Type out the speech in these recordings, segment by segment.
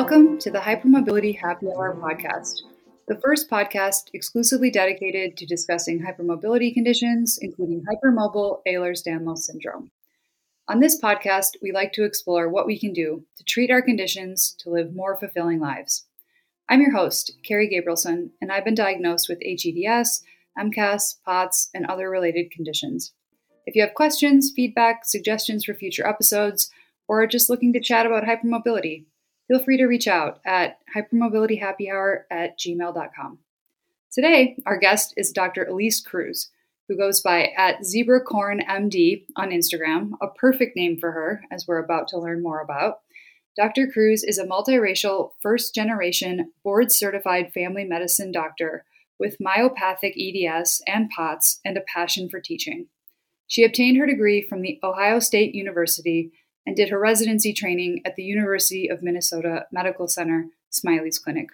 Welcome to the Hypermobility Happy Hour podcast, the first podcast exclusively dedicated to discussing hypermobility conditions, including hypermobile Ehlers Danlos syndrome. On this podcast, we like to explore what we can do to treat our conditions to live more fulfilling lives. I'm your host, Carrie Gabrielson, and I've been diagnosed with HEDS, MCAS, POTS, and other related conditions. If you have questions, feedback, suggestions for future episodes, or are just looking to chat about hypermobility, feel free to reach out at hypermobilityhappyhour at gmail.com. Today, our guest is Dr. Elise Cruz, who goes by at ZebraCornMD on Instagram, a perfect name for her, as we're about to learn more about. Dr. Cruz is a multiracial, first generation, board certified family medicine doctor with myopathic EDS and POTS and a passion for teaching. She obtained her degree from the Ohio State University and did her residency training at the University of Minnesota Medical Center Smiley's Clinic.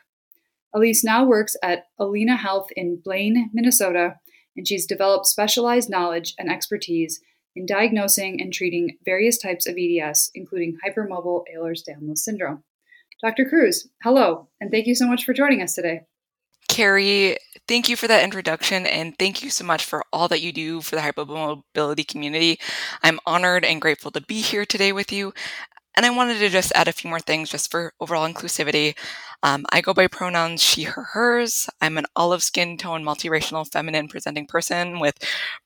Elise now works at Allina Health in Blaine, Minnesota, and she's developed specialized knowledge and expertise in diagnosing and treating various types of EDS, including hypermobile Ehlers-Danlos syndrome. Dr. Cruz, hello, and thank you so much for joining us today. Carrie, thank you for that introduction and thank you so much for all that you do for the hypermobility community. I'm honored and grateful to be here today with you. And I wanted to just add a few more things just for overall inclusivity. Um, I go by pronouns she, her, hers. I'm an olive skin tone, multiracial, feminine presenting person with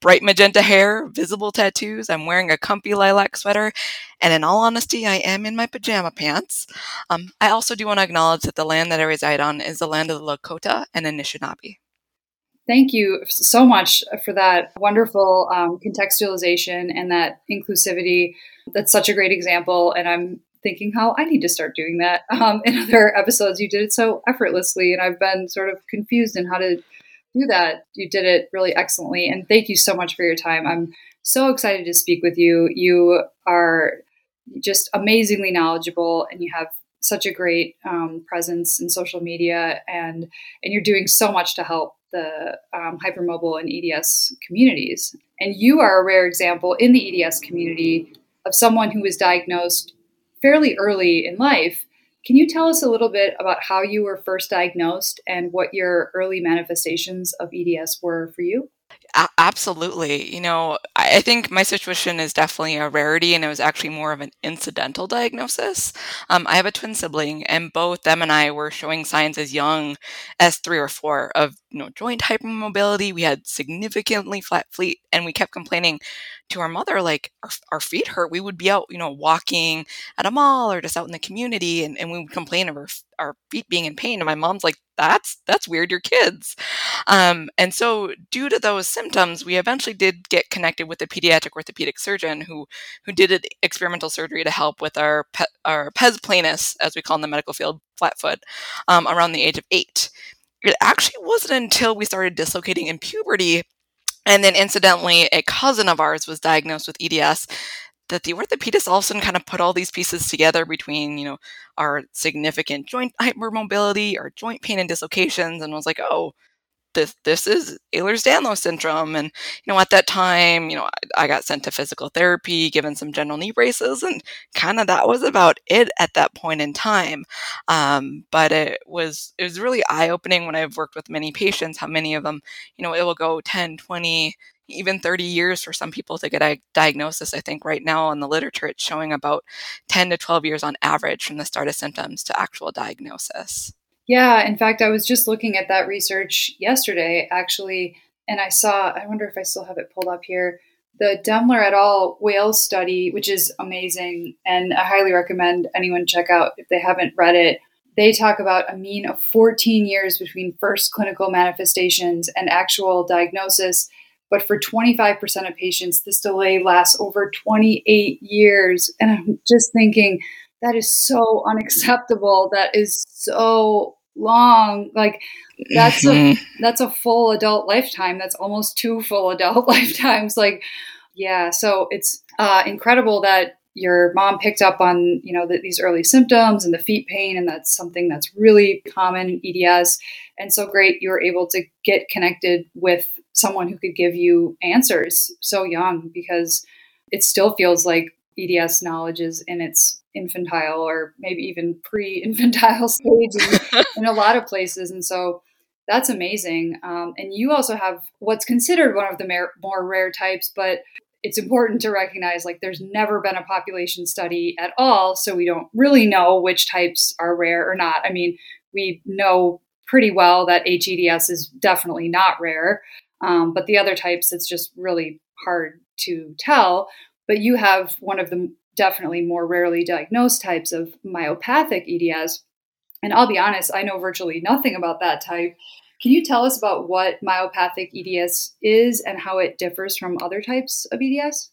bright magenta hair, visible tattoos. I'm wearing a comfy lilac sweater. And in all honesty, I am in my pajama pants. Um, I also do want to acknowledge that the land that I reside on is the land of the Lakota and Anishinaabe. Thank you so much for that wonderful um, contextualization and that inclusivity. That's such a great example. And I'm thinking how I need to start doing that. Um, in other episodes, you did it so effortlessly, and I've been sort of confused in how to do that. You did it really excellently. And thank you so much for your time. I'm so excited to speak with you. You are just amazingly knowledgeable and you have such a great um, presence in social media and and you're doing so much to help the um, hypermobile and EDS communities. And you are a rare example in the EDS community of someone who was diagnosed fairly early in life. Can you tell us a little bit about how you were first diagnosed and what your early manifestations of EDS were for you? Absolutely. You know, I, I think my situation is definitely a rarity, and it was actually more of an incidental diagnosis. Um, I have a twin sibling, and both them and I were showing signs as young as three or four of you know joint hypermobility. We had significantly flat feet, and we kept complaining to our mother like our, our feet hurt. We would be out, you know, walking at a mall or just out in the community, and, and we would complain of our our feet being in pain. And my mom's like, "That's that's weird. You're kids." Um, and so, due to those symptoms, we eventually did get connected with a pediatric orthopedic surgeon who who did an experimental surgery to help with our pe- our pes planus, as we call in the medical field, flat foot, um, around the age of eight it actually wasn't until we started dislocating in puberty and then incidentally a cousin of ours was diagnosed with eds that the orthopedist all of a sudden kind of put all these pieces together between you know our significant joint hypermobility our joint pain and dislocations and was like oh this this is Ehlers-Danlos syndrome. And you know, at that time, you know, I, I, got sent to physical therapy, given some general knee braces, and kind of that was about it at that point in time. Um, but it was it was really eye opening when I've worked with many patients. How many of them, you know, it will go 10, 20 even 30 years for some people to get a diagnosis. I think right now in the literature, it's showing about 10 to 12 years on average from the start of symptoms to actual diagnosis. Yeah, in fact, I was just looking at that research yesterday, actually, and I saw, I wonder if I still have it pulled up here, the Demmler et al. Wales study, which is amazing, and I highly recommend anyone check out if they haven't read it. They talk about a mean of 14 years between first clinical manifestations and actual diagnosis. But for 25% of patients, this delay lasts over 28 years. And I'm just thinking, that is so unacceptable. That is so long like that's mm-hmm. a that's a full adult lifetime. That's almost two full adult lifetimes. Like yeah so it's uh, incredible that your mom picked up on you know the, these early symptoms and the feet pain and that's something that's really common in eds and so great you were able to get connected with someone who could give you answers so young because it still feels like EDS knowledge is in its infantile or maybe even pre-infantile stage in, in, a lot of places, and so that's amazing. Um, and you also have what's considered one of the more, more rare types, but it's important to recognize like there's never been a population study at all, so we don't really know which types are rare or not. I mean, we know pretty well that HEDS is definitely not rare, um, but the other types, it's just really hard to tell. But you have one of the definitely more rarely diagnosed types of myopathic EDS. And I'll be honest, I know virtually nothing about that type. Can you tell us about what myopathic EDS is and how it differs from other types of EDS?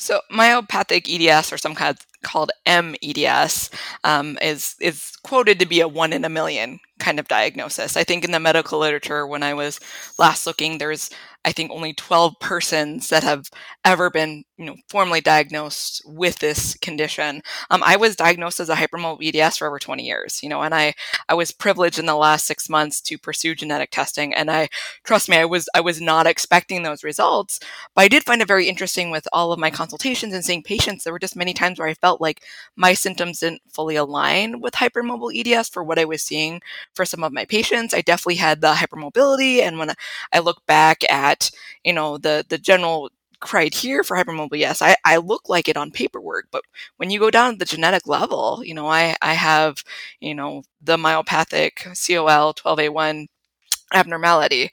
So, myopathic EDS, or some kind of called MEDS, um, is is quoted to be a one in a million kind of diagnosis. I think in the medical literature, when I was last looking, there's I think only 12 persons that have ever been, you know, formally diagnosed with this condition. Um, I was diagnosed as a hypermobile EDS for over 20 years, you know, and I, I was privileged in the last six months to pursue genetic testing. And I, trust me, I was, I was not expecting those results, but I did find it very interesting with all of my consultations and seeing patients. There were just many times where I felt like my symptoms didn't fully align with hypermobile EDS for what I was seeing for some of my patients. I definitely had the hypermobility. And when I look back at at you know the the general criteria for hypermobile yes I, I look like it on paperwork but when you go down to the genetic level you know i i have you know the myopathic COL12A1 abnormality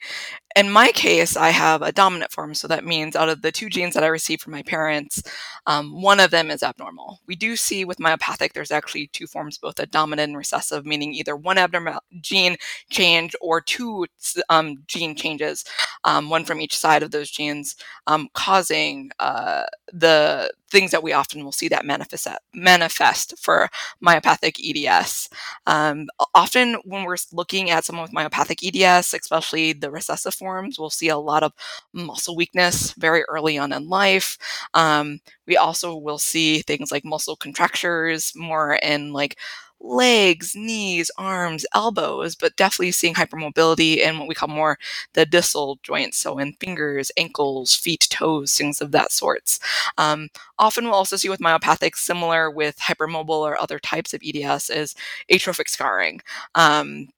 in my case, I have a dominant form. So that means out of the two genes that I received from my parents, um, one of them is abnormal. We do see with myopathic, there's actually two forms, both a dominant and recessive, meaning either one abnormal gene change or two um, gene changes, um, one from each side of those genes, um, causing uh, the things that we often will see that manifest manifest for myopathic EDS. Um, often, when we're looking at someone with myopathic EDS, especially the recessive form, forms. We'll see a lot of muscle weakness very early on in life. Um, we also will see things like muscle contractures more in like legs, knees, arms, elbows, but definitely seeing hypermobility in what we call more the distal joints, so in fingers, ankles, feet, toes, things of that sorts. Um, often we'll also see with myopathic, similar with hypermobile or other types of EDS, is atrophic scarring. Um,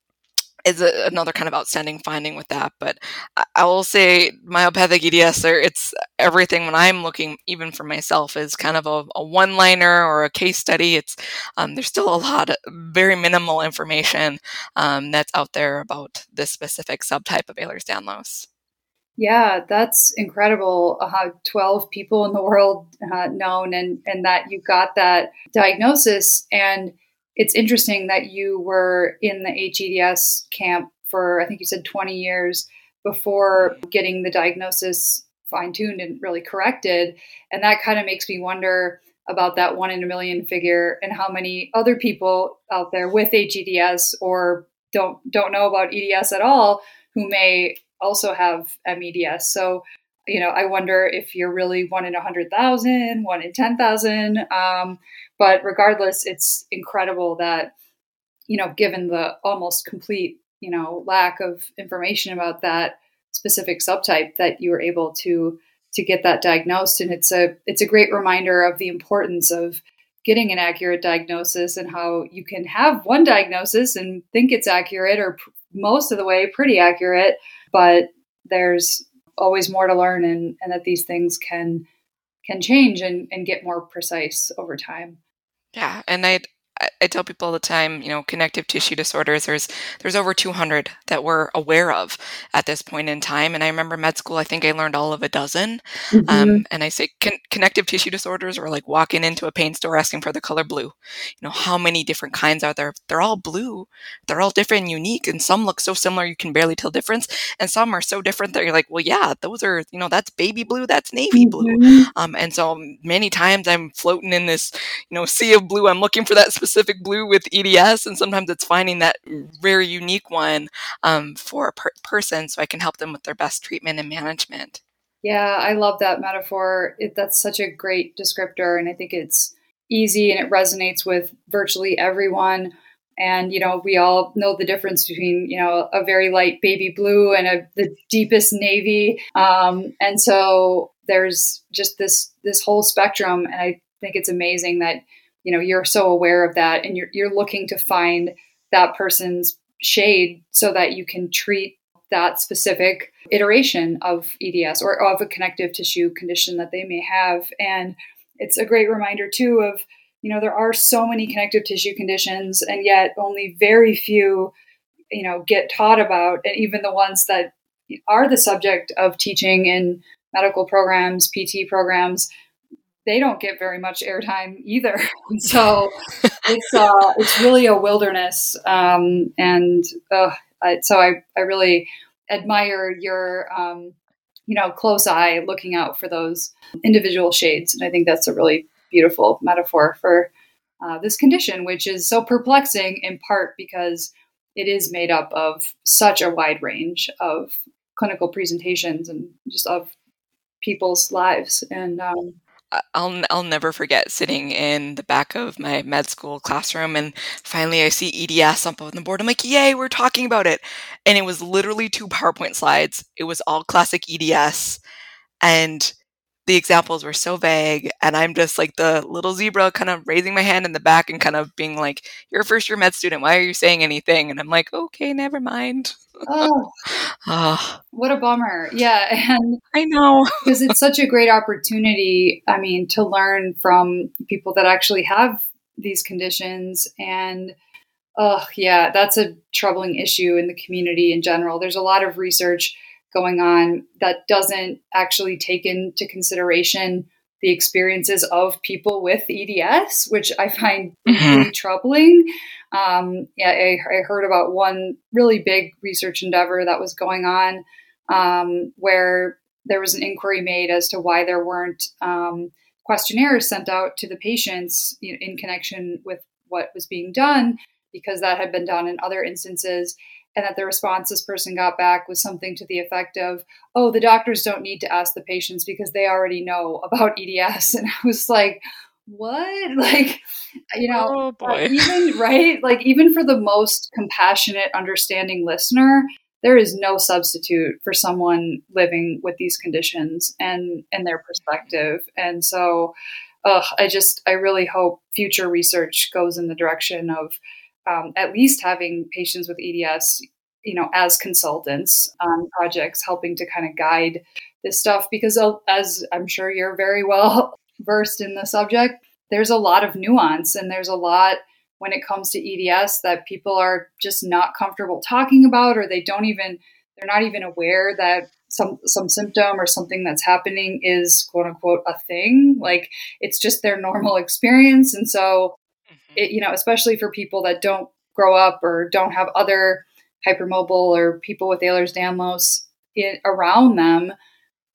is a, another kind of outstanding finding with that. But I, I will say myopathic EDS, there it's everything when I'm looking, even for myself, is kind of a, a one-liner or a case study. It's um, there's still a lot, of very minimal information um, that's out there about this specific subtype of Ehlers-Danlos. Yeah, that's incredible. Uh, 12 people in the world uh, known, and and that you got that diagnosis and it's interesting that you were in the HEDS camp for, I think you said 20 years before getting the diagnosis fine tuned and really corrected. And that kind of makes me wonder about that one in a million figure and how many other people out there with HEDS or don't don't know about EDS at all who may also have MEDS. So, you know, I wonder if you're really one in a hundred thousand, one in ten thousand. Um, but regardless, it's incredible that, you know, given the almost complete, you know, lack of information about that specific subtype, that you were able to to get that diagnosed. And it's a it's a great reminder of the importance of getting an accurate diagnosis and how you can have one diagnosis and think it's accurate or most of the way pretty accurate, but there's always more to learn and, and that these things can can change and, and get more precise over time. Yeah, and I I tell people all the time, you know, connective tissue disorders. There's there's over 200 that we're aware of at this point in time. And I remember med school. I think I learned all of a dozen. Um, mm-hmm. Um, and I say con- connective tissue disorders are like walking into a paint store asking for the color blue. You know, how many different kinds are there? They're all blue. They're all different and unique. And some look so similar you can barely tell difference. And some are so different that you're like, well, yeah, those are you know that's baby blue, that's navy blue. Mm-hmm. Um, and so many times I'm floating in this you know sea of blue. I'm looking for that specific specific blue with EDS, and sometimes it's finding that very unique one um, for a per- person so I can help them with their best treatment and management. Yeah, I love that metaphor. It, that's such a great descriptor, and I think it's easy and it resonates with virtually everyone. And you know, we all know the difference between you know a very light baby blue and a, the deepest navy. Um, and so there's just this this whole spectrum, and I think it's amazing that you know you're so aware of that and you're you're looking to find that person's shade so that you can treat that specific iteration of EDS or of a connective tissue condition that they may have. And it's a great reminder, too, of, you know, there are so many connective tissue conditions, and yet only very few, you know, get taught about. And even the ones that are the subject of teaching in medical programs, PT programs, they don't get very much airtime either. so it's uh, it's really a wilderness, um, and uh, so I I really admire your um, you know close eye looking out for those individual shades, and I think that's a really beautiful metaphor for uh, this condition, which is so perplexing in part because it is made up of such a wide range of clinical presentations and just of people's lives and um, I'll I'll never forget sitting in the back of my med school classroom and finally I see EDS up on the board. I'm like, "Yay, we're talking about it." And it was literally two PowerPoint slides. It was all classic EDS and the examples were so vague and I'm just like the little zebra kind of raising my hand in the back and kind of being like, "You're a first year med student. Why are you saying anything?" And I'm like, "Okay, never mind." Oh, oh. what a bummer. Yeah. And I know. because it's such a great opportunity, I mean, to learn from people that actually have these conditions. And, oh, yeah, that's a troubling issue in the community in general. There's a lot of research going on that doesn't actually take into consideration the experiences of people with EDS, which I find mm-hmm. really troubling. Um, yeah, I, I, heard about one really big research endeavor that was going on um, where there was an inquiry made as to why there weren't um, questionnaires sent out to the patients you know, in connection with what was being done, because that had been done in other instances and that the response this person got back was something to the effect of, "Oh, the doctors don't need to ask the patients because they already know about EDS." And I was like, "What?" Like, you know, oh, even right, like even for the most compassionate, understanding listener, there is no substitute for someone living with these conditions and and their perspective. And so, uh, I just I really hope future research goes in the direction of um, at least having patients with EDS, you know, as consultants on projects, helping to kind of guide this stuff. Because as I'm sure you're very well versed in the subject, there's a lot of nuance and there's a lot when it comes to EDS that people are just not comfortable talking about, or they don't even they're not even aware that some some symptom or something that's happening is quote unquote a thing like it's just their normal experience and so it, you know, especially for people that don't grow up or don't have other hypermobile or people with Ehlers-Danlos around them,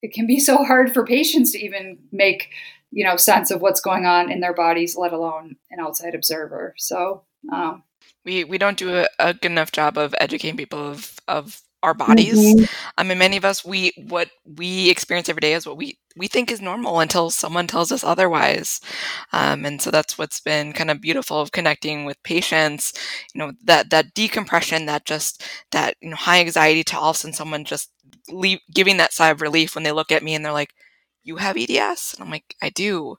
it can be so hard for patients to even make, you know, sense of what's going on in their bodies, let alone an outside observer. So, um, we we don't do a, a, good enough job of educating people of of our bodies. Mm-hmm. I mean, many of us, we what we experience every day is what we we think is normal until someone tells us otherwise. Um, and so that's what's been kind of beautiful of connecting with patients. You know, that that decompression, that just that you know high anxiety to all of a sudden someone just leave, giving that sigh of relief when they look at me and they're like, "You have EDS," and I'm like, "I do."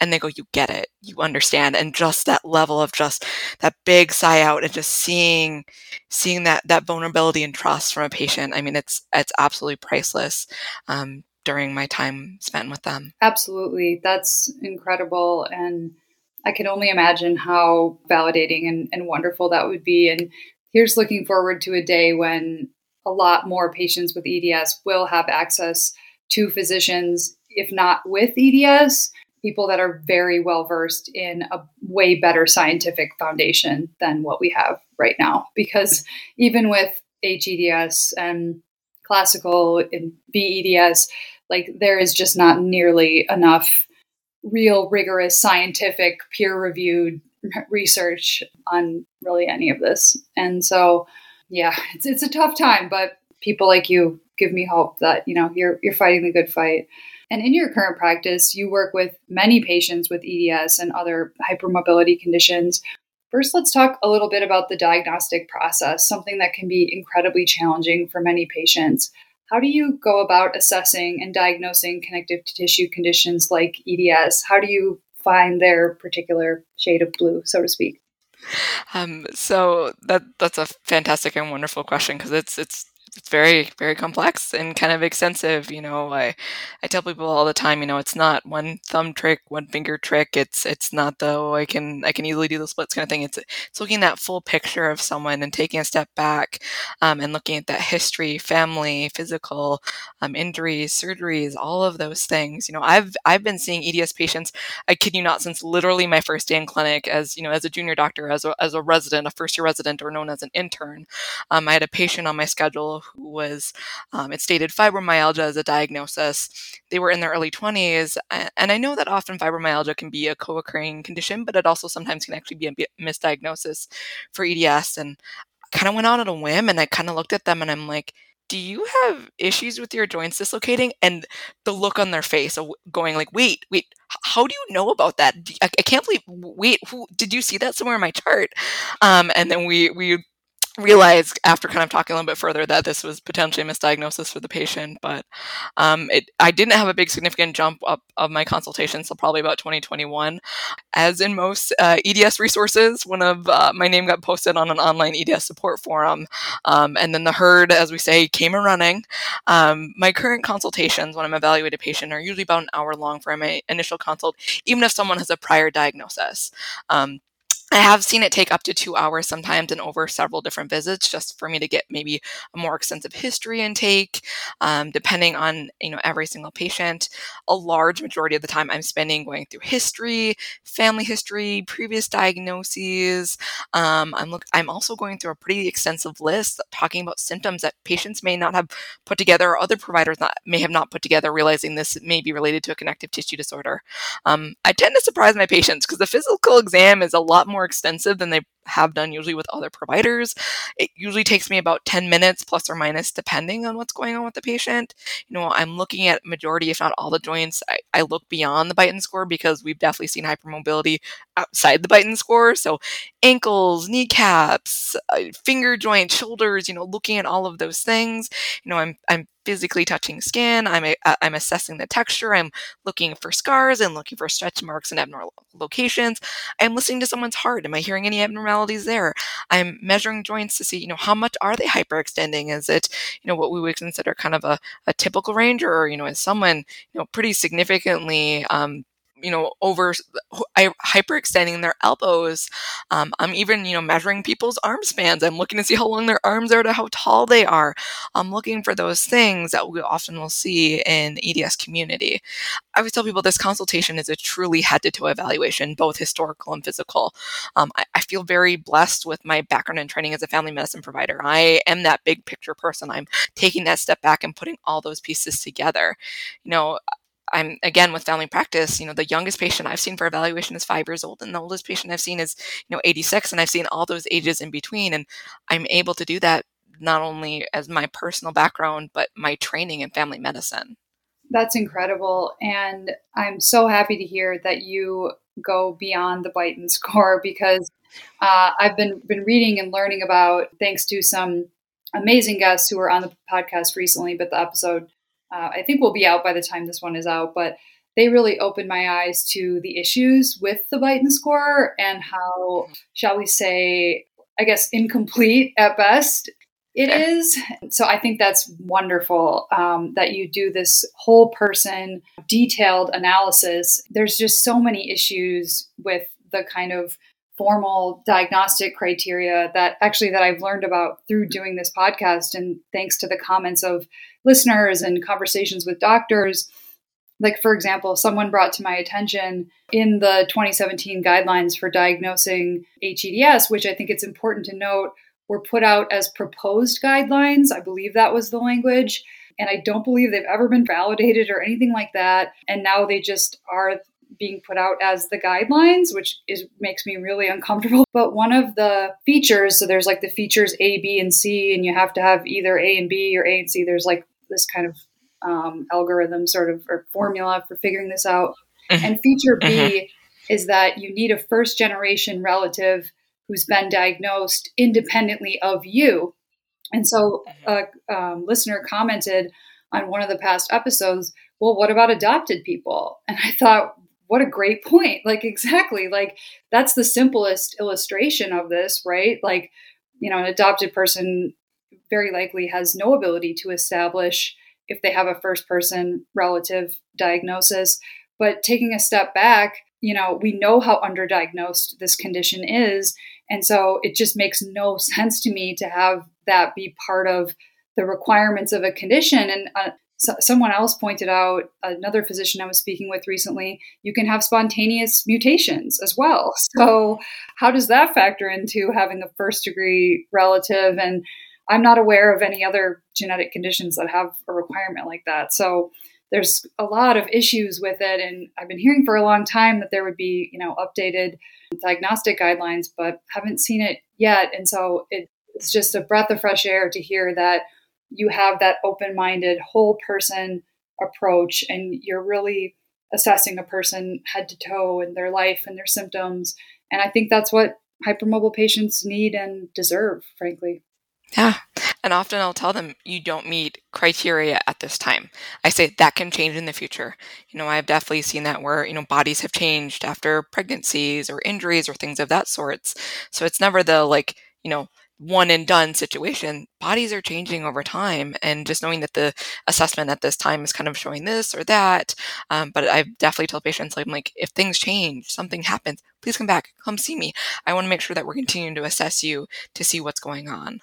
And they go, you get it, you understand. And just that level of just that big sigh out and just seeing, seeing that, that vulnerability and trust from a patient. I mean, it's, it's absolutely priceless. Um, during my time spent with them. Absolutely. That's incredible. And I can only imagine how validating and, and wonderful that would be. And here's looking forward to a day when a lot more patients with EDS will have access to physicians, if not with EDS, people that are very well versed in a way better scientific foundation than what we have right now. Because even with HEDS and classical and VEDS, like there is just not nearly enough real rigorous scientific peer reviewed research on really any of this. And so, yeah, it's it's a tough time, but people like you give me hope that, you know, you're you're fighting the good fight. And in your current practice, you work with many patients with EDS and other hypermobility conditions. First, let's talk a little bit about the diagnostic process, something that can be incredibly challenging for many patients. How do you go about assessing and diagnosing connective tissue conditions like EDS? How do you find their particular shade of blue, so to speak? Um, so that that's a fantastic and wonderful question because it's it's it's very very complex and kind of extensive you know i i tell people all the time you know it's not one thumb trick one finger trick it's it's not the oh, i can i can easily do the splits kind of thing it's it's looking at that full picture of someone and taking a step back um, and looking at that history family physical um, injuries surgeries all of those things you know i've i've been seeing eds patients i kid you not since literally my first day in clinic as you know as a junior doctor as a, as a resident a first year resident or known as an intern um, i had a patient on my schedule who was, um, it stated fibromyalgia as a diagnosis. They were in their early 20s. And I know that often fibromyalgia can be a co occurring condition, but it also sometimes can actually be a misdiagnosis for EDS. And I kind of went on a whim and I kind of looked at them and I'm like, do you have issues with your joints dislocating and the look on their face going like wait wait how do you know about that i, I can't believe wait who did you see that somewhere in my chart um, and then we we realized after kind of talking a little bit further that this was potentially a misdiagnosis for the patient but um, it, i didn't have a big significant jump up of my consultation so probably about 2021 as in most uh, eds resources one of uh, my name got posted on an online eds support forum um, and then the herd as we say came a running. Um, my current consultations when i'm evaluating a patient are usually about an hour long for my initial consult even if someone has a prior diagnosis. Um, I have seen it take up to two hours sometimes and over several different visits just for me to get maybe a more extensive history intake, um, depending on you know every single patient. A large majority of the time I'm spending going through history, family history, previous diagnoses. Um, I'm look. I'm also going through a pretty extensive list talking about symptoms that patients may not have put together or other providers not, may have not put together, realizing this may be related to a connective tissue disorder. Um, I tend to surprise my patients because the physical exam is a lot more more extensive than they have done usually with other providers. It usually takes me about 10 minutes plus or minus depending on what's going on with the patient. You know, I'm looking at majority, if not all the joints. I, I look beyond the Beighton score because we've definitely seen hypermobility outside the Beighton score. So ankles, kneecaps, uh, finger joints, shoulders, you know, looking at all of those things. You know, I'm, I'm physically touching skin. I'm, a, uh, I'm assessing the texture. I'm looking for scars and looking for stretch marks and abnormal locations. I'm listening to someone's heart. Am I hearing any abnormalities there? I'm measuring joints to see, you know, how much are they hyperextending? Is it, you know, what we would consider kind of a, a typical range or, you know, is someone, you know, pretty significantly um, you know over hyperextending their elbows um, i'm even you know measuring people's arm spans. I'm looking to see how long their arms are to how tall they are. I'm looking for those things that we often will see in eds community. I always tell people this consultation is a truly head-to-toe evaluation both historical and physical. Um, I, I feel very blessed with my background and training as a family medicine provider. I am that big picture person. I'm taking that step back and putting all those pieces together. You know I'm again with family practice, you know, the youngest patient I've seen for evaluation is five years old, and the oldest patient I've seen is, you know, 86, and I've seen all those ages in between. And I'm able to do that not only as my personal background, but my training in family medicine. That's incredible. And I'm so happy to hear that you go beyond the Beighton score because uh, I've been been reading and learning about thanks to some amazing guests who were on the podcast recently, but the episode uh, I think will be out by the time this one is out, but they really opened my eyes to the issues with the Beighton score and how, shall we say, I guess incomplete at best it is. So I think that's wonderful um, that you do this whole person detailed analysis. There's just so many issues with the kind of formal diagnostic criteria that actually that I've learned about through doing this podcast and thanks to the comments of listeners and conversations with doctors. Like for example someone brought to my attention in the 2017 guidelines for diagnosing HEDS which I think it's important to note were put out as proposed guidelines. I believe that was the language and I don't believe they've ever been validated or anything like that. And now they just are being put out as the guidelines, which is makes me really uncomfortable. But one of the features, so there's like the features A, B, and C, and you have to have either A and B or A and C. There's like this kind of um, algorithm sort of or formula for figuring this out. Mm-hmm. And feature B mm-hmm. is that you need a first generation relative who's been diagnosed independently of you. And so mm-hmm. a um, listener commented on one of the past episodes, well, what about adopted people? And I thought, what a great point. Like, exactly. Like, that's the simplest illustration of this, right? Like, you know, an adopted person very likely has no ability to establish if they have a first person relative diagnosis. But taking a step back, you know, we know how underdiagnosed this condition is. And so it just makes no sense to me to have that be part of the requirements of a condition. And uh, so someone else pointed out, another physician I was speaking with recently, you can have spontaneous mutations as well. So, how does that factor into having a first degree relative? And I'm not aware of any other genetic conditions that have a requirement like that. So, there's a lot of issues with it. And I've been hearing for a long time that there would be, you know, updated diagnostic guidelines, but haven't seen it yet. And so, it, it's just a breath of fresh air to hear that you have that open minded, whole person approach and you're really assessing a person head to toe and their life and their symptoms. And I think that's what hypermobile patients need and deserve, frankly. Yeah. And often I'll tell them, you don't meet criteria at this time. I say that can change in the future. You know, I've definitely seen that where, you know, bodies have changed after pregnancies or injuries or things of that sorts. So it's never the like, you know, one and done situation. Bodies are changing over time, and just knowing that the assessment at this time is kind of showing this or that. Um, but I've definitely tell patients, like, I'm like, if things change, something happens, please come back, come see me. I want to make sure that we're continuing to assess you to see what's going on.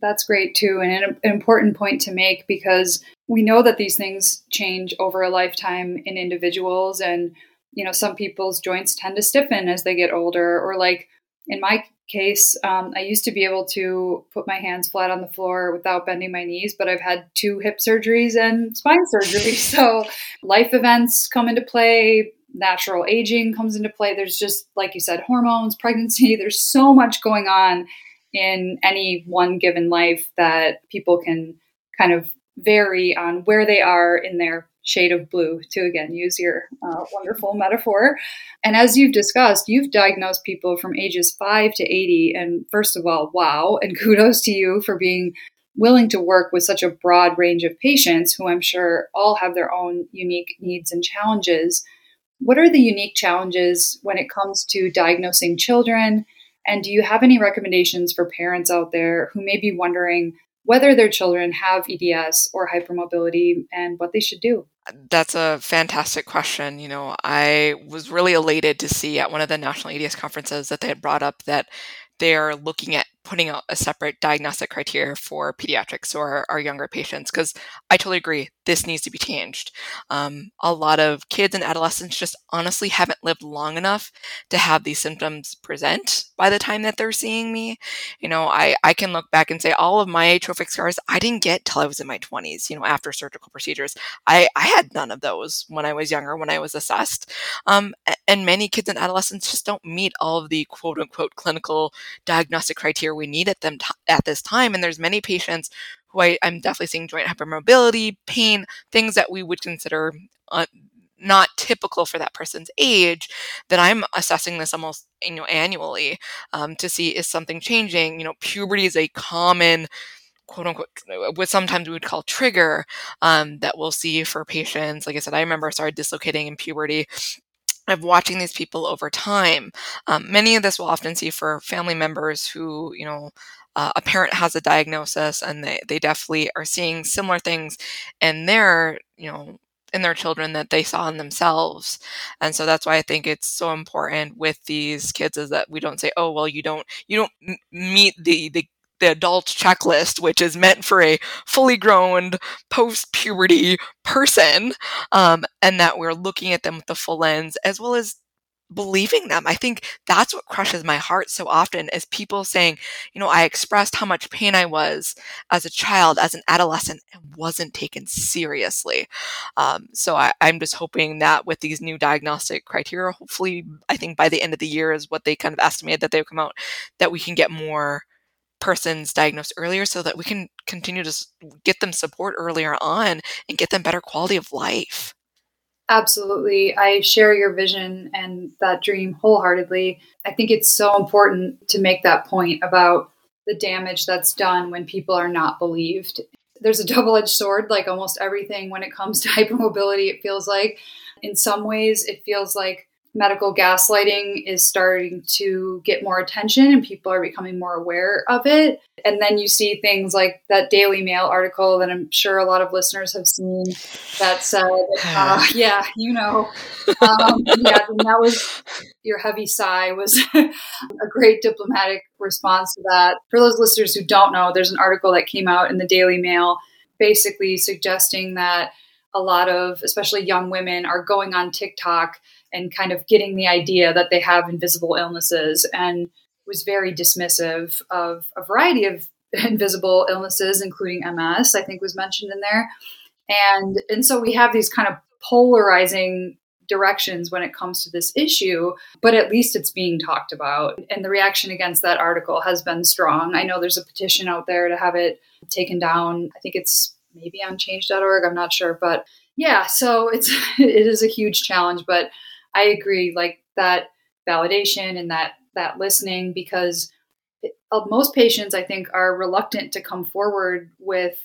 That's great too, and an important point to make because we know that these things change over a lifetime in individuals, and you know, some people's joints tend to stiffen as they get older, or like in my case, um, I used to be able to put my hands flat on the floor without bending my knees, but I've had two hip surgeries and spine surgery. So life events come into play, natural aging comes into play. There's just, like you said, hormones, pregnancy. There's so much going on in any one given life that people can kind of vary on where they are in their shade of blue to again use your uh, wonderful metaphor. And as you've discussed, you've diagnosed people from ages 5 to 80. And first of all, wow, and kudos to you for being willing to work with such a broad range of patients who I'm sure all have their own unique needs and challenges. What are the unique challenges when it comes to diagnosing children? And do you have any recommendations for parents out there who may be wondering whether their children have EDS or hypermobility and what they should do? That's a fantastic question. You know, I was really elated to see at one of the national EDS conferences that they had brought up that they're looking at putting out a separate diagnostic criteria for pediatrics or our younger patients because I totally agree this needs to be changed. Um, a lot of kids and adolescents just honestly haven't lived long enough to have these symptoms present by the time that they're seeing me. You know, I, I can look back and say all of my atrophic scars I didn't get till I was in my 20s, you know, after surgical procedures. I, I had none of those when I was younger, when I was assessed. Um, and many kids and adolescents just don't meet all of the quote unquote clinical diagnostic criteria we need at them t- at this time. And there's many patients who I, am definitely seeing joint hypermobility, pain, things that we would consider uh, not typical for that person's age that i'm assessing this almost you know annually um, to see is something changing. You know puberty is a common quote unquote what sometimes we would call trigger um, that we'll see for patients. Like i said i remember i started dislocating in puberty. Of watching these people over time. Um, many of this we'll often see for family members who, you know, uh, a parent has a diagnosis and they, they definitely are seeing similar things in their, you know, in their children that they saw in themselves. And so that's why I think it's so important with these kids is that we don't say, oh, well, you don't, you don't meet the, the the adult checklist, which is meant for a fully grown post puberty person, um, and that we're looking at them with the full lens as well as believing them. I think that's what crushes my heart so often is people saying, you know, I expressed how much pain I was as a child, as an adolescent, and wasn't taken seriously. Um, so I, I'm just hoping that with these new diagnostic criteria, hopefully, I think by the end of the year is what they kind of estimated that they would come out, that we can get more persons diagnosed earlier so that we can continue to get them support earlier on and get them better quality of life. Absolutely. I share your vision and that dream wholeheartedly. I think it's so important to make that point about the damage that's done when people are not believed. There's a double edged sword, like almost everything when it comes to hypermobility, it feels like. In some ways, it feels like medical gaslighting is starting to get more attention and people are becoming more aware of it. And then you see things like that Daily Mail article that I'm sure a lot of listeners have seen that said, uh, yeah, you know, um, yeah, that was your heavy sigh was a great diplomatic response to that. For those listeners who don't know, there's an article that came out in the Daily Mail basically suggesting that a lot of, especially young women, are going on TikTok and kind of getting the idea that they have invisible illnesses and was very dismissive of a variety of invisible illnesses, including MS, I think was mentioned in there. And, and so we have these kind of polarizing directions when it comes to this issue, but at least it's being talked about. And the reaction against that article has been strong. I know there's a petition out there to have it taken down. I think it's maybe on change.org, I'm not sure, but yeah, so it's it is a huge challenge, but I agree like that validation and that that listening because uh, most patients I think are reluctant to come forward with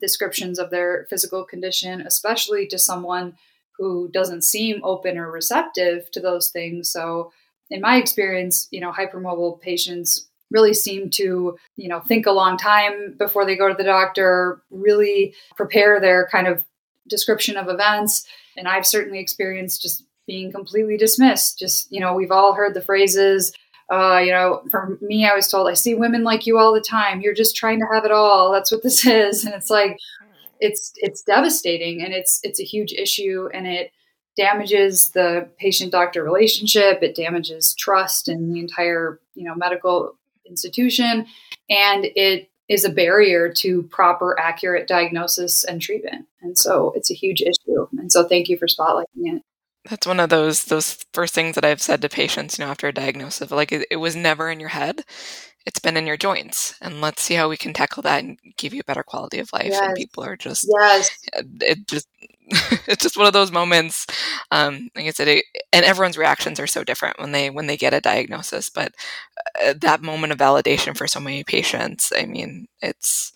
descriptions of their physical condition, especially to someone who doesn't seem open or receptive to those things. So, in my experience, you know, hypermobile patients really seem to, you know, think a long time before they go to the doctor, really prepare their kind of description of events. And I've certainly experienced just being completely dismissed. Just, you know, we've all heard the phrases, uh, you know, for me, I was told, I see women like you all the time. You're just trying to have it all. That's what this is. And it's like, it's it's devastating and it's it's a huge issue and it damages the patient doctor relationship it damages trust in the entire you know medical institution and it is a barrier to proper accurate diagnosis and treatment and so it's a huge issue and so thank you for spotlighting it that's one of those those first things that I've said to patients, you know, after a diagnosis. Like it, it was never in your head it's been in your joints and let's see how we can tackle that and give you a better quality of life yes. and people are just yes it just it's just one of those moments um like i said it, and everyone's reactions are so different when they when they get a diagnosis but uh, that moment of validation for so many patients i mean it's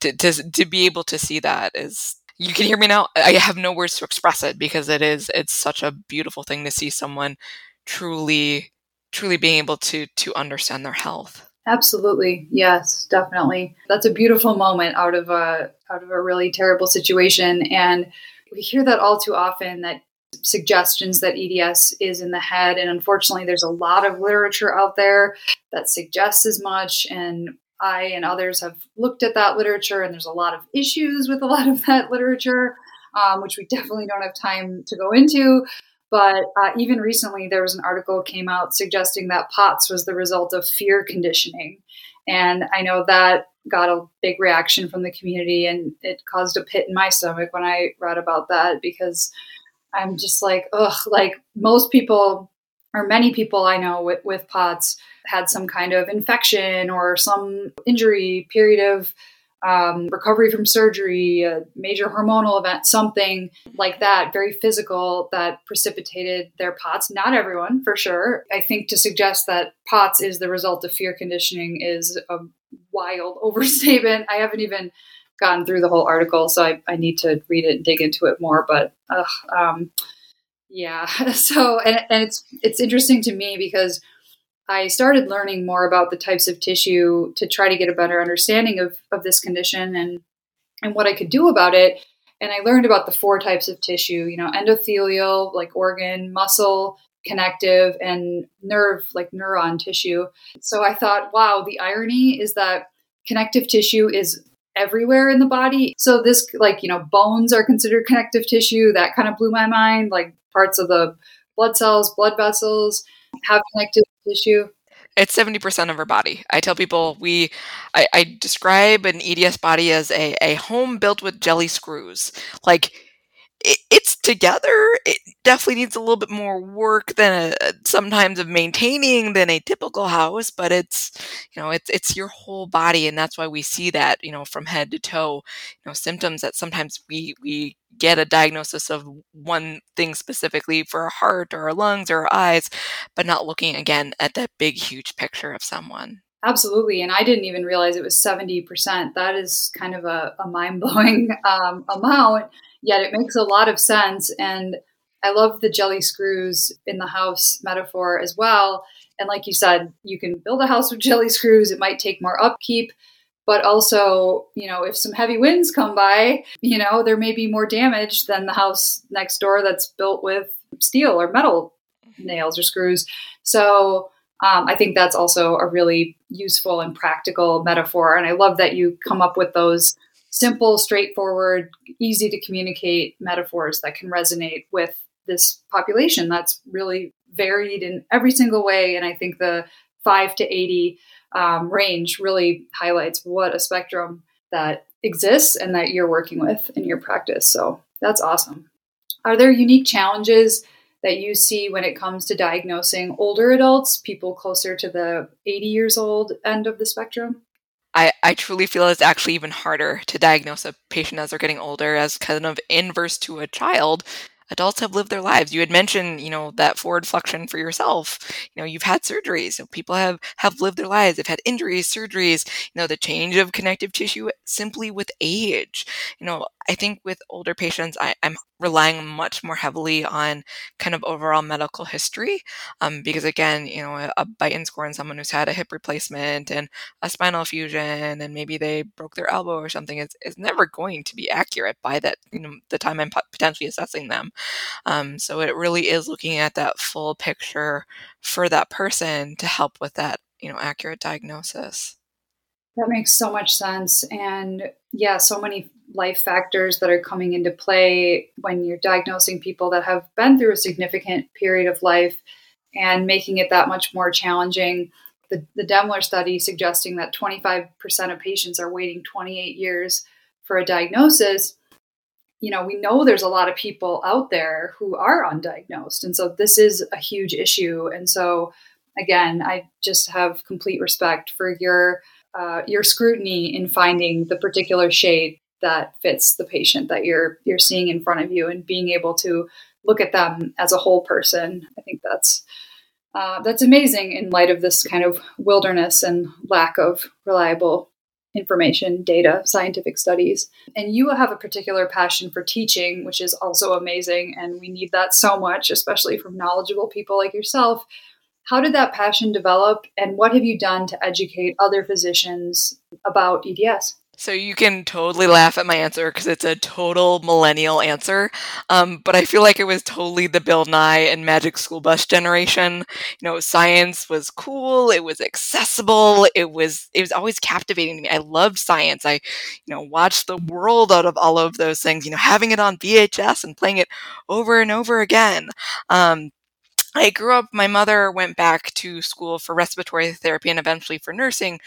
to, to to be able to see that is you can hear me now? I have no words to express it because it is it's such a beautiful thing to see someone truly truly being able to to understand their health. Absolutely. Yes, definitely. That's a beautiful moment out of a out of a really terrible situation. And we hear that all too often that suggestions that EDS is in the head. And unfortunately there's a lot of literature out there that suggests as much. And I and others have looked at that literature and there's a lot of issues with a lot of that literature um, which we definitely don't have time to go into. But uh, even recently, there was an article came out suggesting that POTS was the result of fear conditioning, and I know that got a big reaction from the community, and it caused a pit in my stomach when I read about that because I'm just like, ugh, like most people or many people I know with, with POTS had some kind of infection or some injury period of um, recovery from surgery, a major hormonal event, something like that, very physical that precipitated their POTS. Not everyone, for sure. I think to suggest that POTS is the result of fear conditioning is a wild overstatement. I haven't even gotten through the whole article, so I, I need to read it and dig into it more. But um, yeah, so and, and it's it's interesting to me because I started learning more about the types of tissue to try to get a better understanding of, of this condition and, and what I could do about it. And I learned about the four types of tissue, you know, endothelial, like organ, muscle, connective, and nerve, like neuron tissue. So I thought, wow, the irony is that connective tissue is everywhere in the body. So this, like, you know, bones are considered connective tissue. That kind of blew my mind, like parts of the blood cells, blood vessels have connective tissue? It's 70% of our body. I tell people we, I, I describe an EDS body as a, a home built with jelly screws. Like it, it's together. It definitely needs a little bit more work than a, sometimes of maintaining than a typical house, but it's you know it's it's your whole body, and that's why we see that you know from head to toe. You know symptoms that sometimes we we get a diagnosis of one thing specifically for our heart or our lungs or our eyes, but not looking again at that big huge picture of someone. Absolutely. And I didn't even realize it was 70%. That is kind of a, a mind blowing um, amount yet it makes a lot of sense. And I love the jelly screws in the house metaphor as well. And like you said, you can build a house with jelly screws. It might take more upkeep, but also, you know, if some heavy winds come by, you know, there may be more damage than the house next door that's built with steel or metal nails or screws. So um, I think that's also a really useful and practical metaphor. And I love that you come up with those simple, straightforward, easy to communicate metaphors that can resonate with this population that's really varied in every single way. And I think the five to 80 um, range really highlights what a spectrum that exists and that you're working with in your practice. So that's awesome. Are there unique challenges that you see when it comes to diagnosing older adults, people closer to the 80 years old end of the spectrum? I, I truly feel it's actually even harder to diagnose a patient as they're getting older as kind of inverse to a child adults have lived their lives. You had mentioned, you know, that forward flexion for yourself. You know, you've had surgeries. So people have have lived their lives. They've had injuries, surgeries. You know, the change of connective tissue simply with age. You know, I think with older patients, I, am relying much more heavily on kind of overall medical history, um, because again, you know, a, a Beighton score in someone who's had a hip replacement and a spinal fusion, and maybe they broke their elbow or something, is, is never going to be accurate by that, you know, the time I'm potentially assessing them. Um, so it really is looking at that full picture for that person to help with that, you know, accurate diagnosis. That makes so much sense. And yeah, so many life factors that are coming into play when you're diagnosing people that have been through a significant period of life and making it that much more challenging. The, the Demmler study suggesting that 25% of patients are waiting 28 years for a diagnosis you know, we know there's a lot of people out there who are undiagnosed. And so this is a huge issue. And so, again, I just have complete respect for your. Uh, your scrutiny in finding the particular shade that fits the patient that you're you're seeing in front of you and being able to look at them as a whole person i think that's uh, that's amazing in light of this kind of wilderness and lack of reliable information, data, scientific studies. And you have a particular passion for teaching, which is also amazing. And we need that so much, especially from knowledgeable people like yourself. How did that passion develop, and what have you done to educate other physicians about EDS? So you can totally laugh at my answer because it's a total millennial answer. Um, but I feel like it was totally the Bill Nye and Magic School Bus generation. You know, science was cool. It was accessible. It was it was always captivating to me. I loved science. I, you know, watched the world out of all of those things. You know, having it on VHS and playing it over and over again. Um, I grew up, my mother went back to school for respiratory therapy and eventually for nursing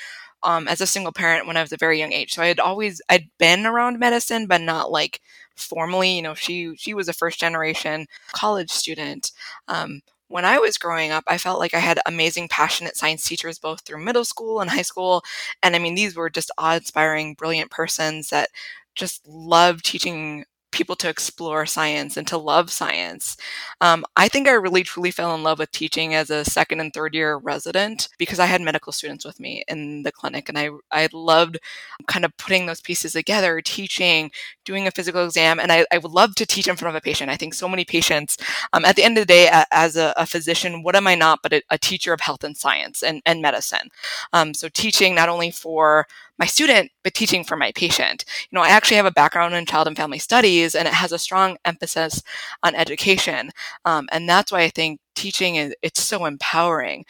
um, as a single parent when I was a very young age. So I had always I'd been around medicine, but not like formally. You know, she she was a first generation college student. Um, when I was growing up, I felt like I had amazing, passionate science teachers both through middle school and high school. And I mean, these were just awe inspiring, brilliant persons that just loved teaching people to explore science and to love science. Um, I think I really truly fell in love with teaching as a second and third year resident because I had medical students with me in the clinic and I, I loved kind of putting those pieces together, teaching, doing a physical exam, and I, I would love to teach in front of a patient. I think so many patients, um, at the end of the day, as a, a, physician, what am I not but a, a, teacher of health and science and, and medicine? Um, so teaching not only for my student, but teaching for my patient. You know, I actually have a background in child and family studies, and it has a strong emphasis on education. Um, and that's why I think teaching is it's so empowering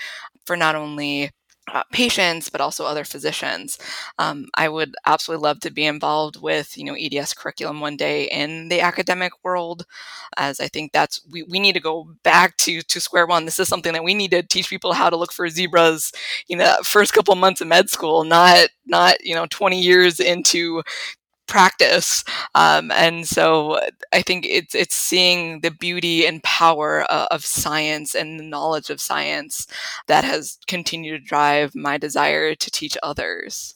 for not only uh, patients, but also other physicians. Um, I would absolutely love to be involved with, you know, EDS curriculum one day in the academic world, as I think that's we, we need to go back to to square one. This is something that we need to teach people how to look for zebras, you know, first couple months of med school, not not you know 20 years into practice. Um, and so I think it's it's seeing the beauty and power uh, of science and the knowledge of science that has continued to drive my desire to teach others.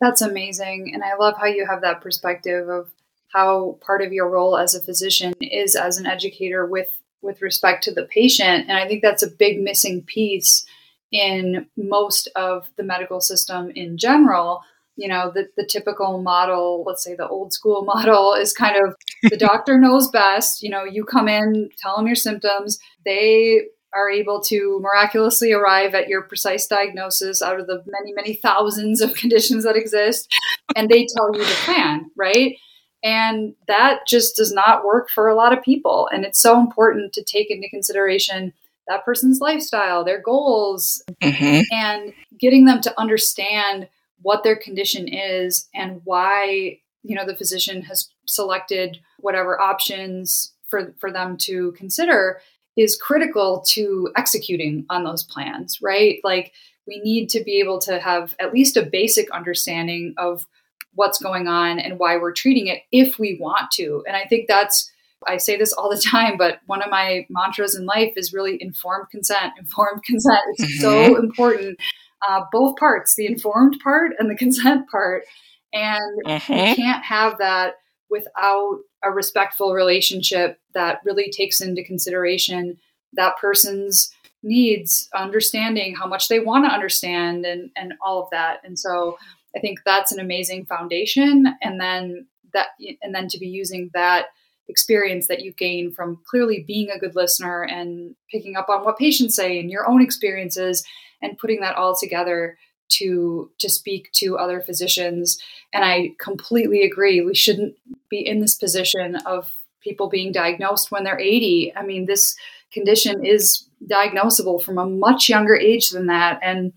That's amazing, and I love how you have that perspective of how part of your role as a physician is as an educator with with respect to the patient, and I think that's a big missing piece in most of the medical system in general you know, the, the typical model, let's say the old school model, is kind of the doctor knows best. You know, you come in, tell them your symptoms. They are able to miraculously arrive at your precise diagnosis out of the many, many thousands of conditions that exist, and they tell you the plan, right? And that just does not work for a lot of people. And it's so important to take into consideration that person's lifestyle, their goals, mm-hmm. and getting them to understand what their condition is and why you know the physician has selected whatever options for for them to consider is critical to executing on those plans right like we need to be able to have at least a basic understanding of what's going on and why we're treating it if we want to and i think that's I say this all the time, but one of my mantras in life is really informed consent. Informed consent is mm-hmm. so important uh, both parts, the informed part and the consent part. And mm-hmm. you can't have that without a respectful relationship that really takes into consideration that person's needs, understanding how much they want to understand, and, and all of that. And so I think that's an amazing foundation. And then that, and then to be using that experience that you gain from clearly being a good listener and picking up on what patients say and your own experiences and putting that all together to to speak to other physicians. And i completely agree we shouldn't be in this position of people being diagnosed when they're 80 i mean this condition is diagnosable from a much younger age than that and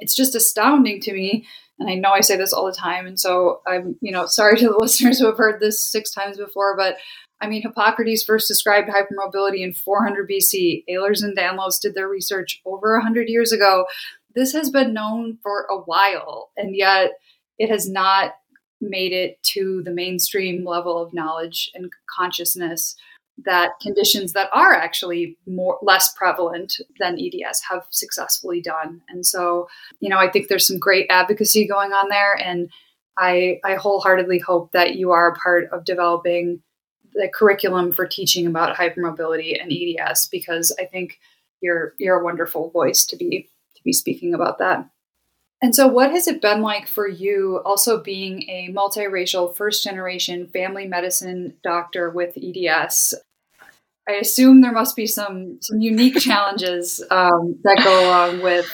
it's just astounding to me. And i know i say this all the time and so i'm you know sorry to the listeners who have heard this six times before but I mean, Hippocrates first described hypermobility in 400 BC. Ehlers and Danlos did their research over 100 years ago. This has been known for a while, and yet it has not made it to the mainstream level of knowledge and consciousness that conditions that are actually more less prevalent than EDS have successfully done. And so, you know, I think there's some great advocacy going on there and I, I wholeheartedly hope that you are a part of developing the curriculum for teaching about hypermobility and EDS because I think you're you're a wonderful voice to be to be speaking about that. And so what has it been like for you also being a multiracial first generation family medicine doctor with EDS? I assume there must be some some unique challenges um, that go along with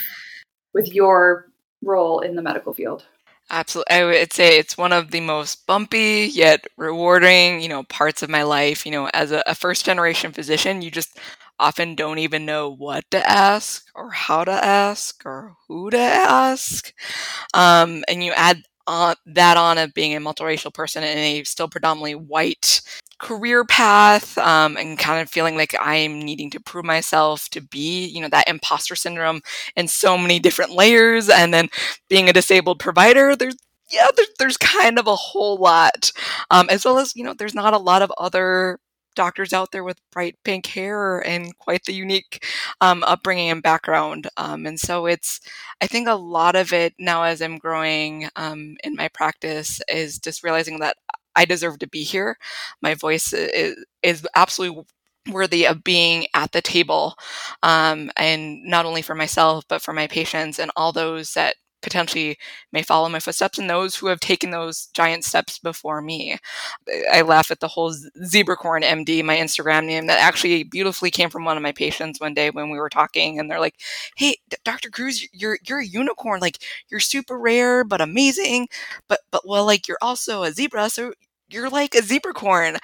with your role in the medical field. Absolutely. I would say it's one of the most bumpy yet rewarding, you know, parts of my life. You know, as a, a first generation physician, you just often don't even know what to ask or how to ask or who to ask. Um, and you add on, that on of being a multiracial person in a still predominantly white career path um, and kind of feeling like I'm needing to prove myself to be, you know, that imposter syndrome in so many different layers. And then being a disabled provider, there's yeah, there, there's kind of a whole lot, um, as well as you know, there's not a lot of other doctors out there with bright pink hair and quite the unique um, upbringing and background. Um, and so it's, I think a lot of it now as I'm growing um, in my practice is just realizing that I deserve to be here. My voice is, is absolutely worthy of being at the table um, and not only for myself but for my patients and all those that potentially may follow my footsteps and those who have taken those giant steps before me. I laugh at the whole Zebracorn MD, my Instagram name, that actually beautifully came from one of my patients one day when we were talking, and they're like, "Hey, Dr. Cruz, you're you're a unicorn. Like you're super rare but amazing, but but well, like you're also a zebra, so you're like a zebracorn.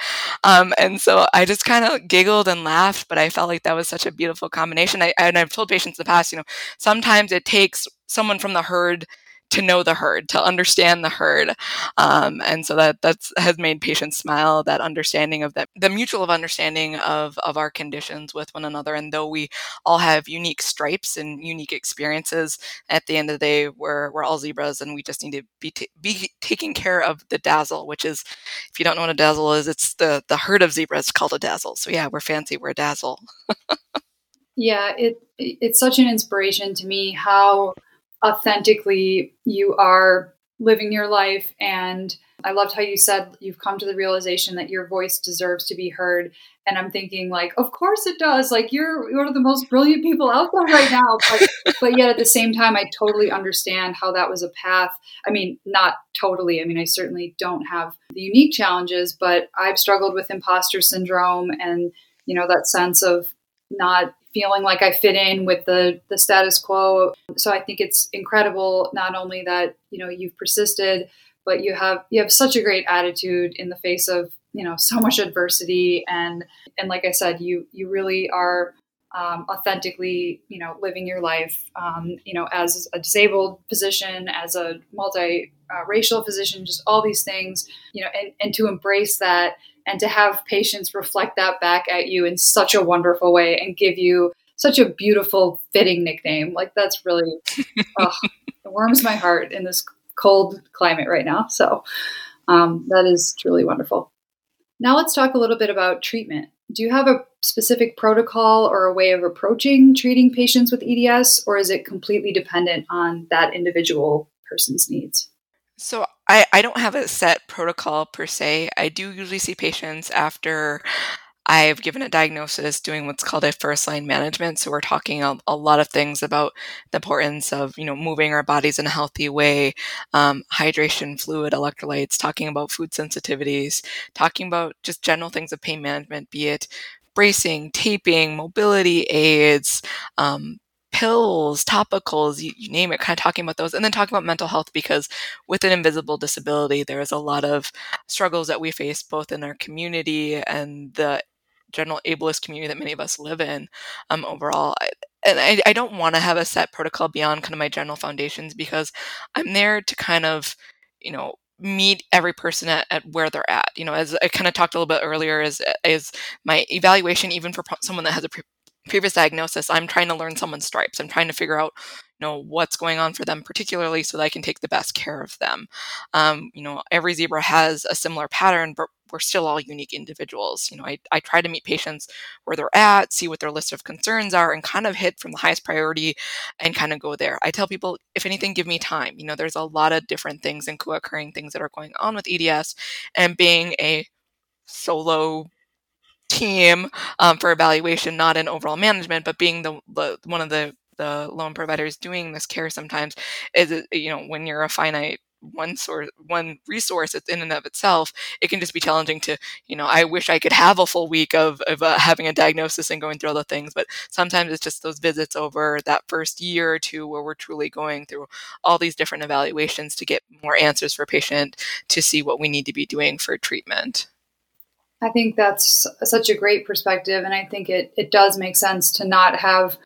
Um, and so I just kind of giggled and laughed, but I felt like that was such a beautiful combination. I, and I've told patients in the past, you know, sometimes it takes someone from the herd to know the herd, to understand the herd, um, and so that that's has made patients smile. That understanding of that, the mutual of understanding of of our conditions with one another, and though we all have unique stripes and unique experiences, at the end of the day, we're we're all zebras, and we just need to be t- be taking care of the dazzle, which is, if you don't know what a dazzle is, it's the the herd of zebras called a dazzle. So yeah, we're fancy, we're a dazzle. yeah, it it's such an inspiration to me how authentically you are living your life and I loved how you said you've come to the realization that your voice deserves to be heard. And I'm thinking, like, of course it does. Like, you're one of the most brilliant people out there right now. But, but yet at the same time, I totally understand how that was a path. I mean, not totally. I mean, I certainly don't have the unique challenges, but I've struggled with imposter syndrome and, you know, that sense of not feeling like I fit in with the the status quo. So I think it's incredible not only that, you know, you've persisted, but you have you have such a great attitude in the face of you know so much adversity and and like i said you you really are um, authentically you know living your life um, you know as a disabled physician as a multi uh, racial physician just all these things you know and, and to embrace that and to have patients reflect that back at you in such a wonderful way and give you such a beautiful fitting nickname like that's really oh, it warms my heart in this cold climate right now. So um, that is truly wonderful. Now let's talk a little bit about treatment. Do you have a specific protocol or a way of approaching treating patients with EDS, or is it completely dependent on that individual person's needs? So I, I don't have a set protocol per se. I do usually see patients after I've given a diagnosis doing what's called a first line management. So we're talking a, a, lot of things about the importance of, you know, moving our bodies in a healthy way, um, hydration, fluid, electrolytes, talking about food sensitivities, talking about just general things of pain management, be it bracing, taping, mobility aids, um, pills, topicals, you, you, name it, kind of talking about those. And then talking about mental health because with an invisible disability, there is a lot of struggles that we face both in our community and the general ableist community that many of us live in um, overall. and I, I don't want to have a set protocol beyond kind of my general foundations because I'm there to kind of, you know, meet every person at, at where they're at. You know, as I kind of talked a little bit earlier, is is my evaluation even for someone that has a pre- previous diagnosis, I'm trying to learn someone's stripes. I'm trying to figure out, know, what's going on for them particularly so that I can take the best care of them. Um, you know, every zebra has a similar pattern, but we're still all unique individuals. You know, I, I try to meet patients where they're at, see what their list of concerns are, and kind of hit from the highest priority and kind of go there. I tell people, if anything, give me time. You know, there's a lot of different things and co occurring things that are going on with EDS, and being a solo team um, for evaluation, not in overall management, but being the, the one of the the lone providers doing this care sometimes is you know when you're a finite one source one resource it's in and of itself it can just be challenging to you know i wish i could have a full week of, of uh, having a diagnosis and going through all the things but sometimes it's just those visits over that first year or two where we're truly going through all these different evaluations to get more answers for patient to see what we need to be doing for treatment. I think that's such a great perspective and i think it, it does make sense to not have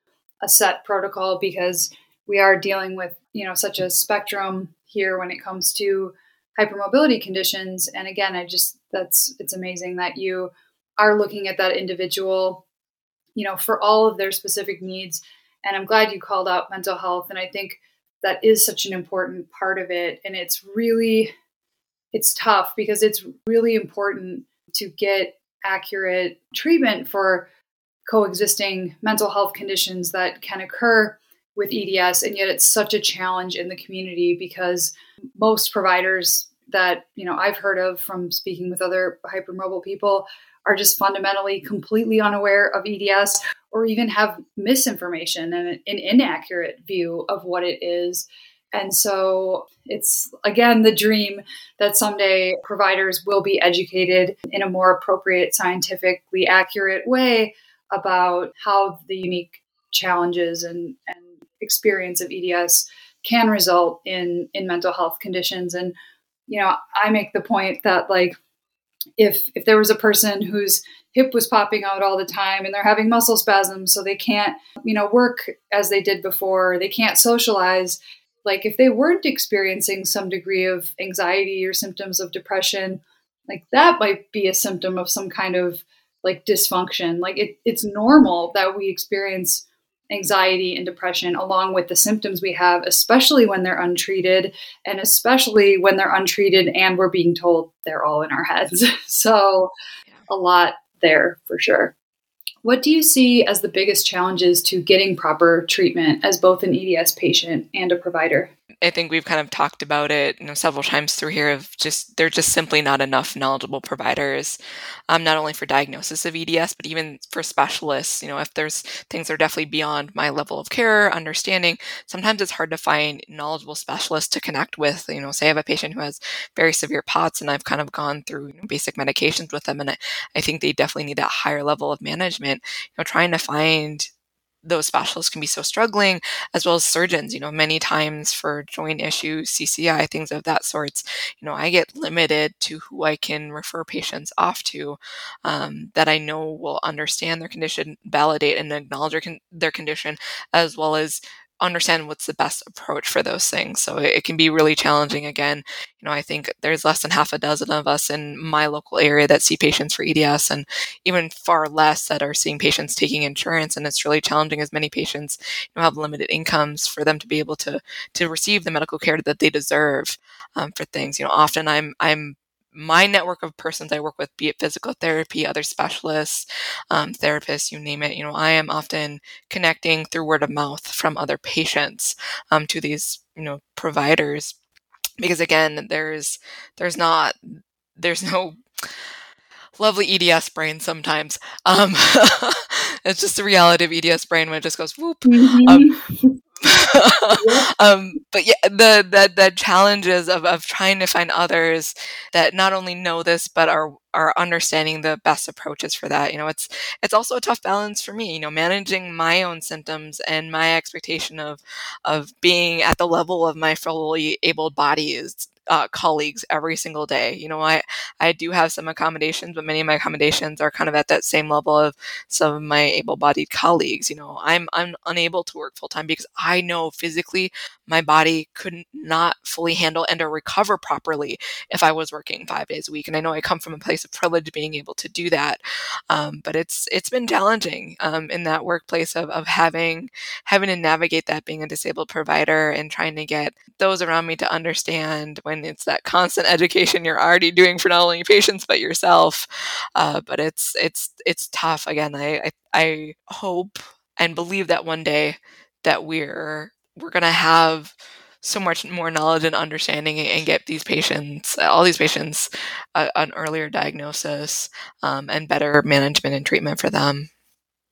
a set protocol because we are dealing with you know such a spectrum here when it comes to hypermobility conditions. And again, I just that's it's amazing that you are looking at that individual, you know, for all of their specific needs. And I'm glad you called out mental health. And I think that is such an important part of it. And it's really it's tough because it's really important to get accurate treatment for coexisting mental health conditions that can occur with EDS, and yet it's such a challenge in the community because most providers that you know I've heard of from speaking with other hypermobile people are just fundamentally completely unaware of EDS or even have misinformation and an inaccurate view of what it is. And so it's again the dream that someday providers will be educated in a more appropriate, scientifically accurate way about how the unique challenges and, and experience of EDS can result in in mental health conditions. And you know i make the point that like if if there was a person whose hip was popping out all the time and they're having muscle spasms so they can't you know work as they did before they can't socialize like if they weren't experiencing some degree of anxiety or symptoms of depression like that might be a symptom of some kind of like dysfunction like it, it's normal that we experience anxiety and depression along with the symptoms we have, especially when they're untreated, and especially when they're untreated and we're being told they're all in our heads. so, a lot there for sure. What do you see as the biggest challenges to getting proper treatment as both an EDS patient and a provider? I think we've kind of talked about it, you know, several times through here of just there're just simply not enough knowledgeable providers, um, not only for diagnosis of EDS, but even for specialists. You know, if there's things that are definitely beyond my level of care, understanding, sometimes it's hard to find knowledgeable specialists to connect with. You know, say I have a patient who has very severe POTS and I've kind of gone through you know, basic medications with them, and I, I think they definitely need that higher level of management. You know, trying to find those specialists can be so struggling, as well as surgeons. You know, many times for joint issues, CCI, things of that sorts, you know, I get limited to who I can refer patients off to um, that I know will understand their condition, validate and acknowledge their, con- their condition, as well as understand what's the best approach for those things. So it, it, can be really challenging. Again, you know, I think there's less than half a dozen of us in my local area that see patients for EDS, and even far less that are seeing patients taking insurance. And it's really challenging as many patients you know, have limited incomes for them to be able to to receive the medical care that they deserve um, for things. You know, often I'm I'm my network of persons I work with, be it physical therapy, other specialists, um, therapists, you name it, you know, I am often connecting through word of mouth from other patients um, to these, you know, providers, because again, there's there's not there's no lovely EDS brain sometimes. Um, it's just the reality of EDS brain when it just goes whoop. Mm-hmm. Um, um, but yeah, the the the challenges of, of trying to find others that not only know this but are are understanding the best approaches for that. You know, it's it's also a tough balance for me. You know, managing my own symptoms and my expectation of of being at the level of my fully able body is uh, colleagues every single day. You know, I I do have some accommodations, but many of my accommodations are kind of at that same level of some of my able-bodied colleagues. You know, I'm I'm unable to work full time because I know physically my body could not fully handle and or recover properly if I was working five days a week. And I know I come from a place of privilege being able to do that, um, but it's it's been challenging um, in that workplace of of having having to navigate that being a disabled provider and trying to get those around me to understand when it's that constant education you're already doing for not only patients but yourself. Uh, but it's it's it's tough. Again, I, I I hope and believe that one day that we're we're gonna have so much more knowledge and understanding and get these patients, all these patients, uh, an earlier diagnosis um, and better management and treatment for them.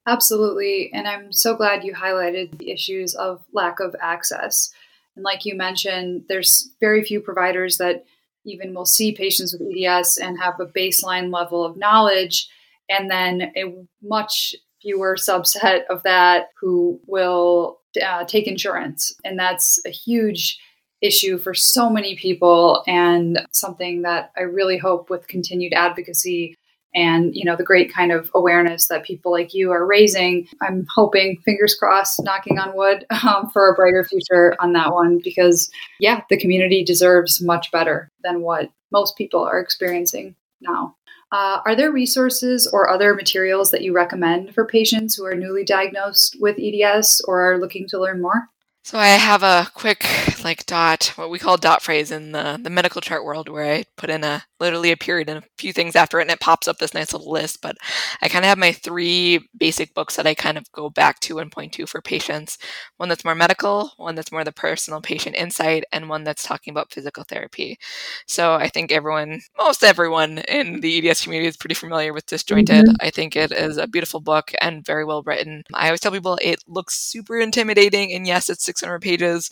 Absolutely. And I'm so glad you highlighted the issues of lack of access. And like you mentioned, there's very few providers that even will see patients with EDS and have a baseline level of knowledge, and then a much fewer subset of that who will uh, take insurance. And that's a huge issue for so many people and something that I really hope with continued advocacy and you know the great kind of awareness that people like you are raising i'm hoping fingers crossed knocking on wood um, for a brighter future on that one because yeah the community deserves much better than what most people are experiencing now uh, are there resources or other materials that you recommend for patients who are newly diagnosed with eds or are looking to learn more so I have a quick like dot, what we call dot phrase in the, the medical chart world where I put in a literally a period and a few things after it and it pops up this nice little list. But I kind of have my three basic books that I kind of go back to and point to for patients. One that's more medical, one that's more the personal patient insight, and one that's talking about physical therapy. So I think everyone, most everyone in the EDS community is pretty familiar with Disjointed. Mm-hmm. I think it is a beautiful book and very well written. I always tell people it looks super intimidating and yes, it's 600 pages.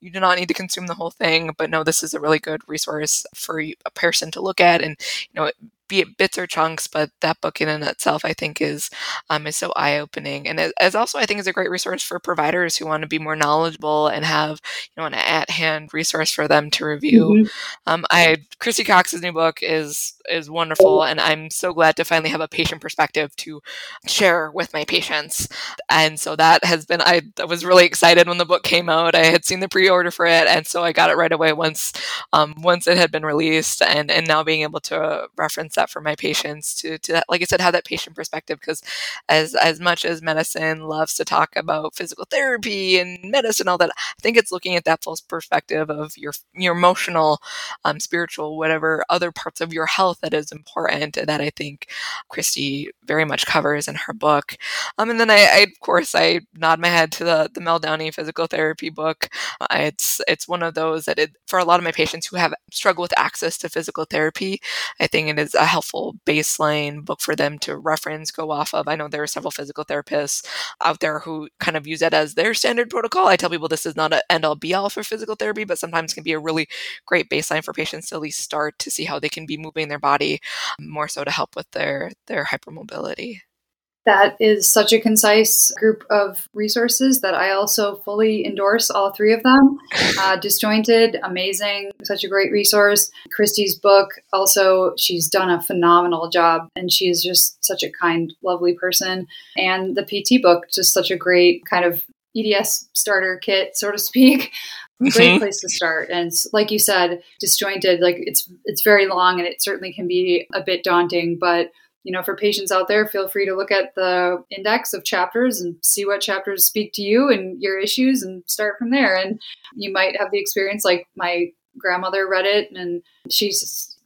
You do not need to consume the whole thing, but no, this is a really good resource for a person to look at and you know be it bits or chunks, but that book in and itself, I think, is um, is so eye opening, and as also I think is a great resource for providers who want to be more knowledgeable and have you know an at hand resource for them to review. Mm-hmm. Um, I Christy Cox's new book is is wonderful, and I'm so glad to finally have a patient perspective to share with my patients. And so that has been I, I was really excited when the book came out. I had seen the pre order for it, and so I got it right away once um, once it had been released, and and now being able to reference mindset for my patients to, to like I said, have that patient perspective. Because as as much as medicine loves to talk about physical therapy and medicine, all that, I think it's looking at that full perspective of your your emotional, um, spiritual, whatever other parts of your health that is important. That I think Christy very much covers in her book. Um, and then I, I, of course, I nod my head to the the Mel Downey physical therapy book. Uh, it's it's one of those that it, for a lot of my patients who have struggled with access to physical therapy, I think it is a helpful baseline book for them to reference, go off of. I know there are several physical therapists out there who kind of use it as their standard protocol. I tell people this is not an end all be all for physical therapy, but sometimes can be a really great baseline for patients to at least start to see how they can be moving their body more so to help with their their hypermobility. That is such a concise group of resources that I also fully endorse all three of them. Uh, Disjointed, amazing, such a great resource. Christy's book, also, she's done a phenomenal job and she's just such a kind, lovely person. And the PT book, just such a great kind of EDS starter kit, so to speak. Great mm-hmm. place to start, and like you said, disjointed. Like it's it's very long, and it certainly can be a bit daunting. But you know, for patients out there, feel free to look at the index of chapters and see what chapters speak to you and your issues and start from there. And you might have the experience like my grandmother read it and she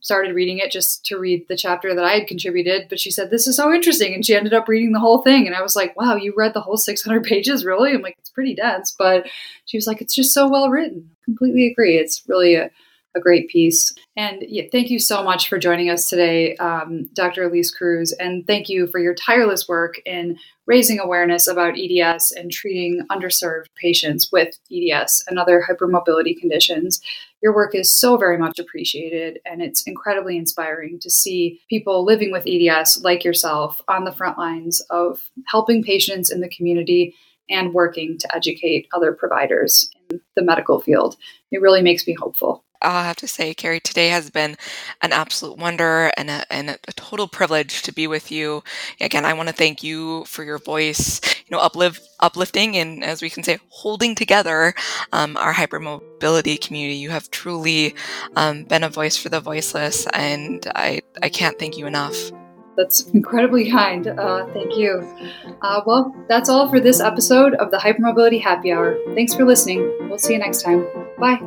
started reading it just to read the chapter that I had contributed, but she said, This is so interesting. And she ended up reading the whole thing. And I was like, Wow, you read the whole 600 pages, really? I'm like, It's pretty dense. But she was like, It's just so well written. Completely agree. It's really a a great piece. And thank you so much for joining us today, um, Dr. Elise Cruz. And thank you for your tireless work in raising awareness about EDS and treating underserved patients with EDS and other hypermobility conditions. Your work is so very much appreciated, and it's incredibly inspiring to see people living with EDS like yourself on the front lines of helping patients in the community and working to educate other providers in the medical field. It really makes me hopeful. I'll have to say, Carrie, today has been an absolute wonder and a, and a, total privilege to be with you. Again, I want to thank you for your voice, you know, uplift, uplifting and, as we can say, holding together um, our hypermobility community. You have truly um, been a voice for the voiceless, and I, I can't thank you enough. That's incredibly kind. Uh, thank you. Uh, well, that's all for this episode of the Hypermobility Happy Hour. Thanks for listening. We'll see you next time. Bye.